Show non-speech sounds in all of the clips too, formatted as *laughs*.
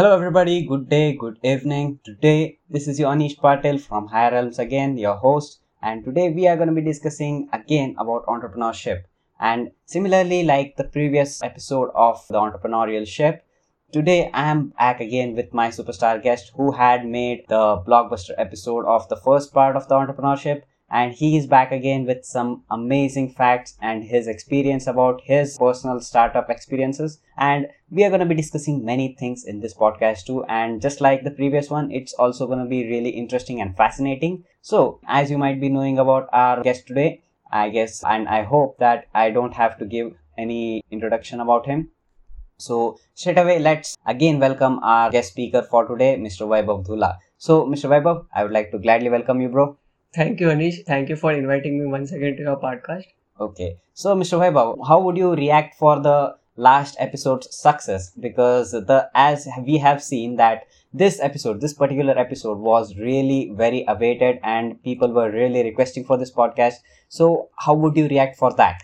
Hello, everybody. Good day, good evening. Today, this is your Anish Patil from Higher Realms again, your host. And today, we are going to be discussing again about entrepreneurship. And similarly, like the previous episode of the entrepreneurial ship, today I am back again with my superstar guest who had made the blockbuster episode of the first part of the entrepreneurship and he is back again with some amazing facts and his experience about his personal startup experiences. And we are going to be discussing many things in this podcast too. And just like the previous one it's also going to be really interesting and fascinating. So as you might be knowing about our guest today i guess and i hope that i don't have to give any introduction about him. So straight away let's again welcome our guest speaker for today mr vaibhav dhulla. So mr vaibhav i would like to gladly welcome you bro Thank you, Anish. Thank you for inviting me once again to your podcast. Okay. So, Mr. Vaibhav, how would you react for the last episode's success? Because the as we have seen that this episode, this particular episode, was really very awaited, and people were really requesting for this podcast. So, how would you react for that?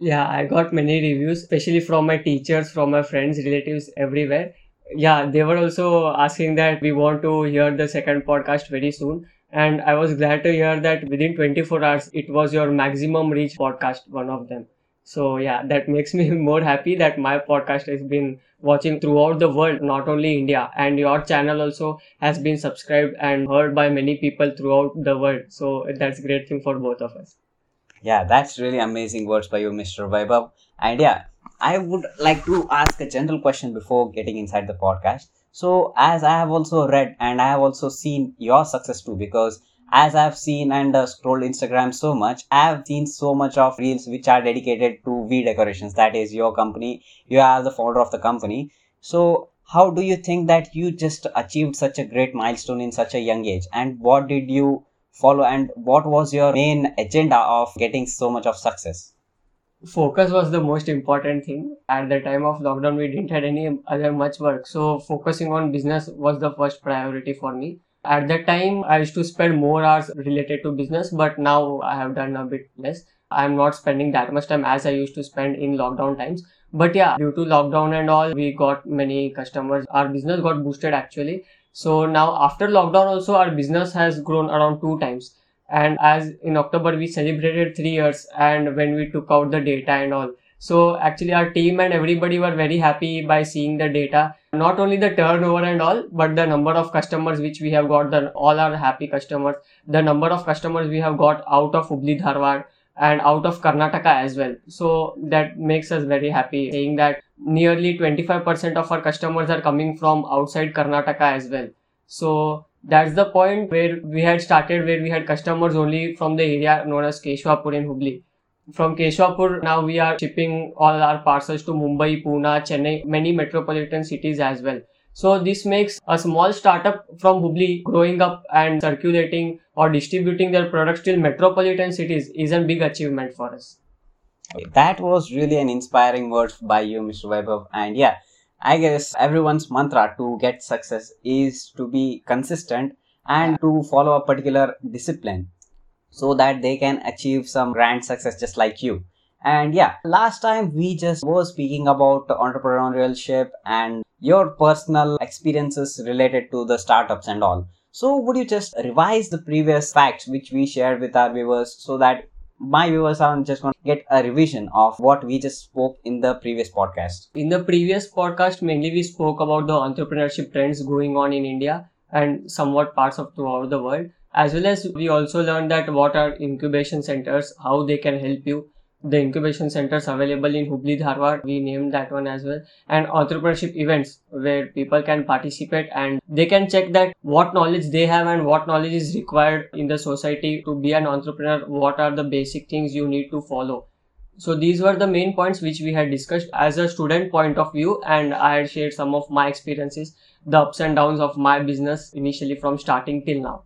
Yeah, I got many reviews, especially from my teachers, from my friends, relatives, everywhere. Yeah, they were also asking that we want to hear the second podcast very soon and I was glad to hear that within 24 hours it was your maximum reach podcast, one of them. So yeah, that *laughs* makes me more happy that my podcast has been watching throughout the world, not only India, and your channel also has been subscribed and heard by many people throughout the world. So that's great thing for both of us. Yeah, that's really amazing words by you, Mr. Vaibhav. And yeah, I would like to ask a general question before getting inside the podcast. So, as I have also read and I have also seen your success too, because as I've seen and uh, scrolled Instagram so much, I've seen so much of reels which are dedicated to V decorations. That is your company. You are the founder of the company. So, how do you think that you just achieved such a great milestone in such a young age? And what did you follow? And what was your main agenda of getting so much of success? Focus was the most important thing. At the time of lockdown we didn't had any other much work. So focusing on business was the first priority for me. At that time i used to spend more hours related to business but now i have done a bit less. I'm not spending that much time as i used to spend in lockdown times. But yeah due to lockdown and all we got many customers. Our business got boosted actually. So now after lockdown also our business has grown around two times and as in october we celebrated three years and when we took out the data and all. So actually our team and everybody were very happy by seeing the data. Not only the turnover and all but the number of customers which we have got the all our happy customers the number of customers we have got out of hubli dharwad and out of karnataka as well. So that makes us very happy saying that nearly 25% of our customers are coming from outside karnataka as well. So that's the point where we had started where we had customers only from the area known as Keshwapur in Hubli. From Keshwapur, now we are shipping all our parcels to Mumbai, Pune, Chennai, many metropolitan cities as well. So this makes a small startup from Hubli growing up and circulating or distributing their products till metropolitan cities is a big achievement for us. That was really an inspiring word by you, Mr. Vaibhav. And yeah, I guess everyone's mantra to get success is to be consistent and to follow a particular discipline so that they can achieve some grand success just like you. And yeah, last time we just were speaking about entrepreneurship and your personal experiences related to the startups and all. So would you just revise the previous facts which we shared with our viewers so that my viewers are just going to get a revision of what we just spoke in the previous podcast. In the previous podcast, mainly we spoke about the entrepreneurship trends going on in India and somewhat parts of throughout the world. As well as we also learned that what are incubation centers, how they can help you, the incubation centers available in Hubli Dharwad. We named that one as well. And entrepreneurship events where people can participate and they can check that what knowledge they have and what knowledge is required in the society to be an entrepreneur. What are the basic things you need to follow. So these were the main points which we had discussed as a student point of view and I had shared some of my experiences, the ups and downs of my business initially from starting till now.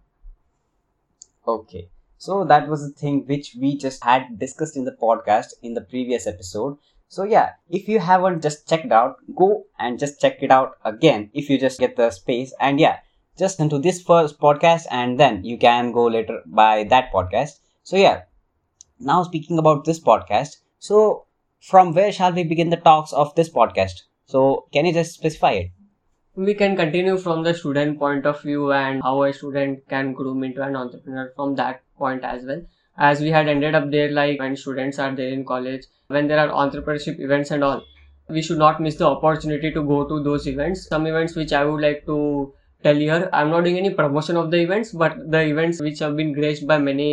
Okay. So that was the thing which we just had discussed in the podcast in the previous episode. So yeah, if you haven't just checked out, go and just check it out again if you just get the space. And yeah, just into this first podcast and then you can go later by that podcast. So yeah, now speaking about this podcast. So from where shall we begin the talks of this podcast? So can you just specify it? we can continue from the student point of view and how a student can groom into an entrepreneur from that point as well as we had ended up there like when students are there in college when there are entrepreneurship events and all we should not miss the opportunity to go to those events some events which i would like to tell here i'm not doing any promotion of the events but the events which have been graced by many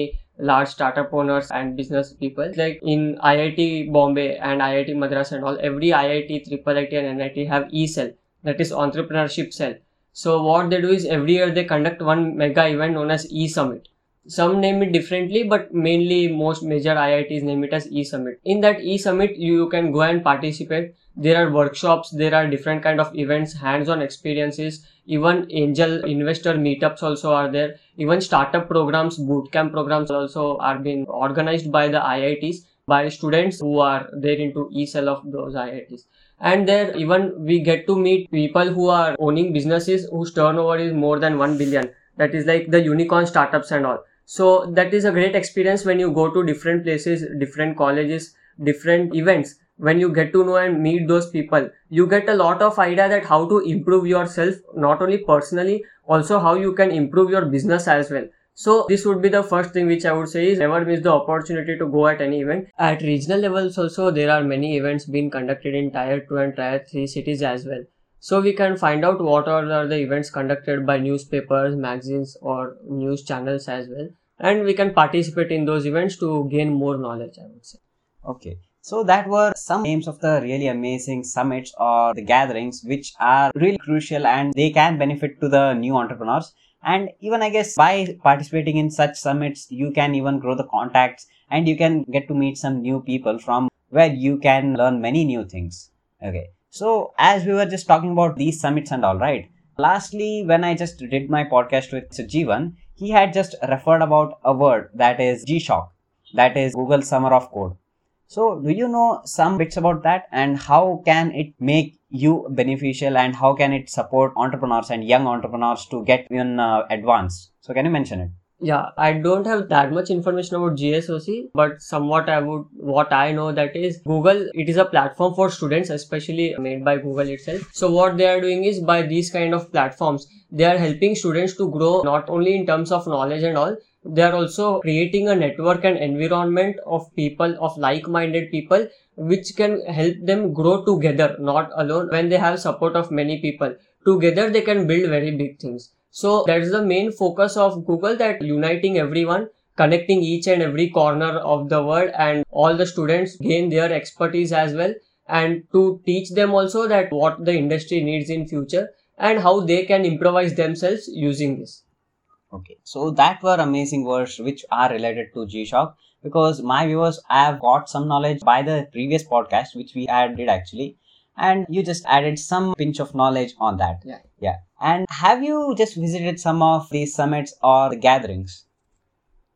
large startup owners and business people like in iit bombay and iit madras and all every iit triple it and nit have e-cell that is entrepreneurship cell. So what they do is every year they conduct one mega event known as e-summit. Some name it differently, but mainly most major IITs name it as e-summit. In that e-summit, you you can go and participate. There are workshops, there are different kind of events, hands-on experiences, even angel investor meetups also are there. Even startup programs, bootcamp programs also are being organized by the IITs by students who are there into e-cell of those IITs and there even we get to meet people who are owning businesses whose turnover is more than 1 billion that is like the unicorn startups and all so that is a great experience when you go to different places different colleges different events when you get to know and meet those people you get a lot of idea that how to improve yourself not only personally also how you can improve your business as well so this would be the first thing which I would say is never miss the opportunity to go at any event. At regional levels also there are many events being conducted in tier 2 and tier 3 cities as well. So we can find out what are the events conducted by newspapers, magazines or news channels as well. And we can participate in those events to gain more knowledge I would say. Okay. So that were some names of the really amazing summits or the gatherings which are really crucial and they can benefit to the new entrepreneurs and even i guess by participating in such summits you can even grow the contacts and you can get to meet some new people from where you can learn many new things okay so as we were just talking about these summits and all right lastly when i just did my podcast with Jeevan he had just referred about a word that is GSOC that is google summer of code so, do you know some bits about that and how can it make you beneficial and how can it support entrepreneurs and young entrepreneurs to get even uh? So, can you mention it? Yeah, I don't have that much information about GSOC, but somewhat I would, what I know that is Google, it is a platform for students, especially made by Google itself. So what they are doing is by these kind of platforms, they are helping students to grow not only in terms of knowledge and all, they are also creating a network and environment of people of like-minded people which can help them grow together not alone when they have support of many people together they can build very big things so that's the main focus of google that uniting everyone connecting each and every corner of the world and all the students gain their expertise as well and to teach them also that what the industry needs in future and how they can improvise themselves using this. Okay, so that were amazing words which are related to GSOC because my viewers have got some knowledge by the previous podcast which we had did actually and you just added some pinch of knowledge on that. Yeah. Yeah. And have you just visited some of these summits or the gatherings?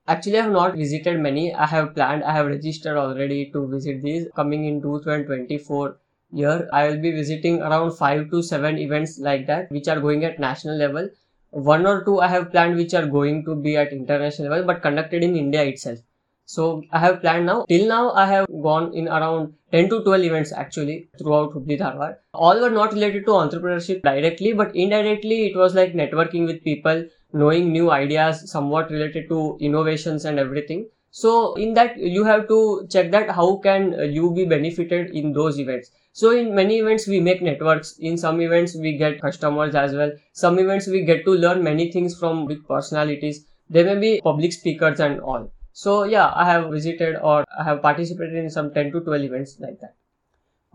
Actually, I have not visited many. I have planned, I have registered already to visit these coming in 2024 year. I will be visiting around 5 to 7 events like that which are going at national level one or two I have planned which are going to be at international level but conducted in India itself. So I have planned now. Till now I have gone in around 10 to 12 events actually throughout Hubli Dharwad. All were not related to entrepreneurship directly but indirectly it was like networking with people, knowing new ideas somewhat related to innovations and everything. So in that you have to check that how can you be benefited in those events. So in many events we make networks. In some events we get customers as well. Some events we get to learn many things from big personalities. They may be public speakers and all. So yeah, I have visited or I have participated in some 10 to 12 events like that.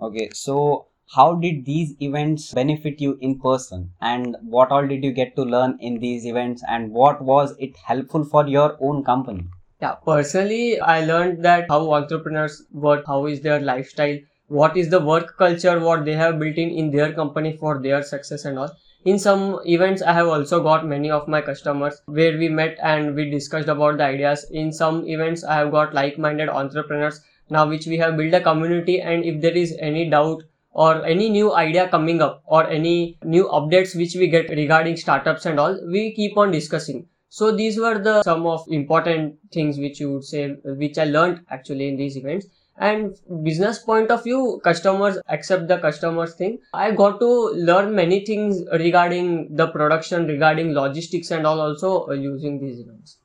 Okay, so how did these events benefit you in person and what all did you get to learn in these events and what was it helpful for your own company? Yeah, personally, I learned that how entrepreneurs work, how is their lifestyle, what is the work culture what they have built in in their company for their success and all in some events i have also got many of my customers where we met and we discussed about the ideas. In some events i have got like-minded entrepreneurs. Now which we have built a community and if there is any doubt or any new idea coming up or any new updates which we get regarding startups and all we keep on discussing. So these were the some of important things which you would say which i learned actually in these events and business point of view customers accept the customers thing i got to learn many things regarding the production regarding logistics and all also uh, using these events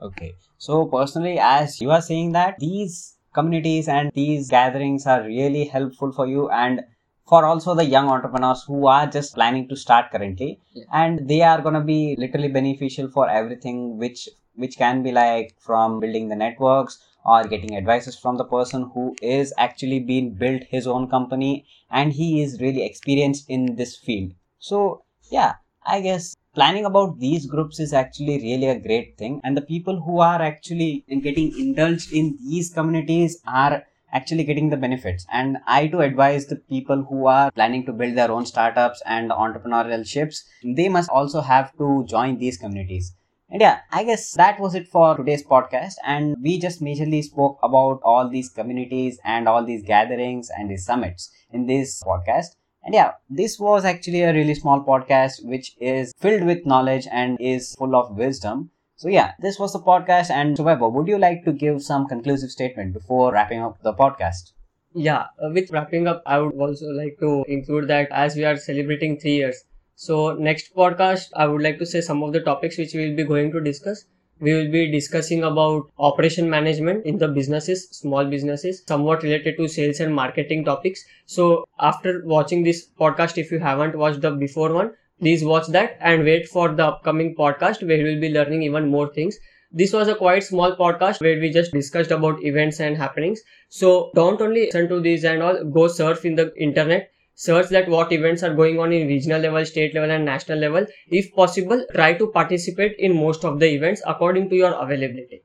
Okay. So personally, as you are saying that these communities and these gatherings are really helpful for you and for also the young entrepreneurs who are just planning to start currently Yeah. and they are going to be literally beneficial for everything which which can be like from building the networks or getting advices from the person who is actually been built his own company and he is really experienced in this field. So yeah i guess planning about these groups is actually really a great thing. And the people who are actually getting indulged in these communities are actually getting the benefits. And i do advise the people who are planning to build their own startups and entrepreneurial ships they must also have to join these communities and yeah i guess that was it for today's podcast and we just majorly spoke about all these communities and all these gatherings and these summits in this podcast and yeah, this was actually a really small podcast which is filled with knowledge and is full of wisdom. So yeah, this was the podcast. And So Vaibhav, would you like to give some conclusive statement before wrapping up the podcast? yeah uh, with wrapping up i would also like to include that as we are celebrating 3 years so next podcast i would like to say some of the topics which we will be going to discuss. We will be discussing about operation management in the businesses small businesses somewhat related to sales and marketing topics. So after watching this podcast if you haven't watched the before one please watch that and wait for the upcoming podcast where we will be learning even more things. This was a quite small podcast where we just discussed about events and happenings. So don't only listen to these and all go surf in the internet search that what events are going on in regional level state level and national level if possible try to participate in most of the events according to your availability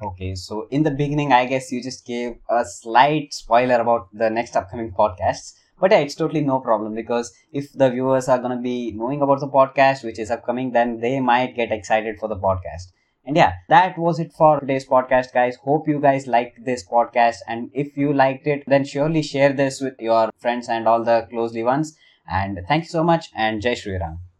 Okay, so in the beginning, I guess you just gave a slight spoiler about the next upcoming podcasts. But yeah, it's totally no problem because if the viewers are going to be knowing about the podcast which is upcoming, then they might get excited for the podcast. And yeah, that was it for today's podcast, guys. Hope you guys liked this podcast. And if you liked it, then surely share this with your friends and all the closely ones. And thank you so much. And Jai Shri Ram.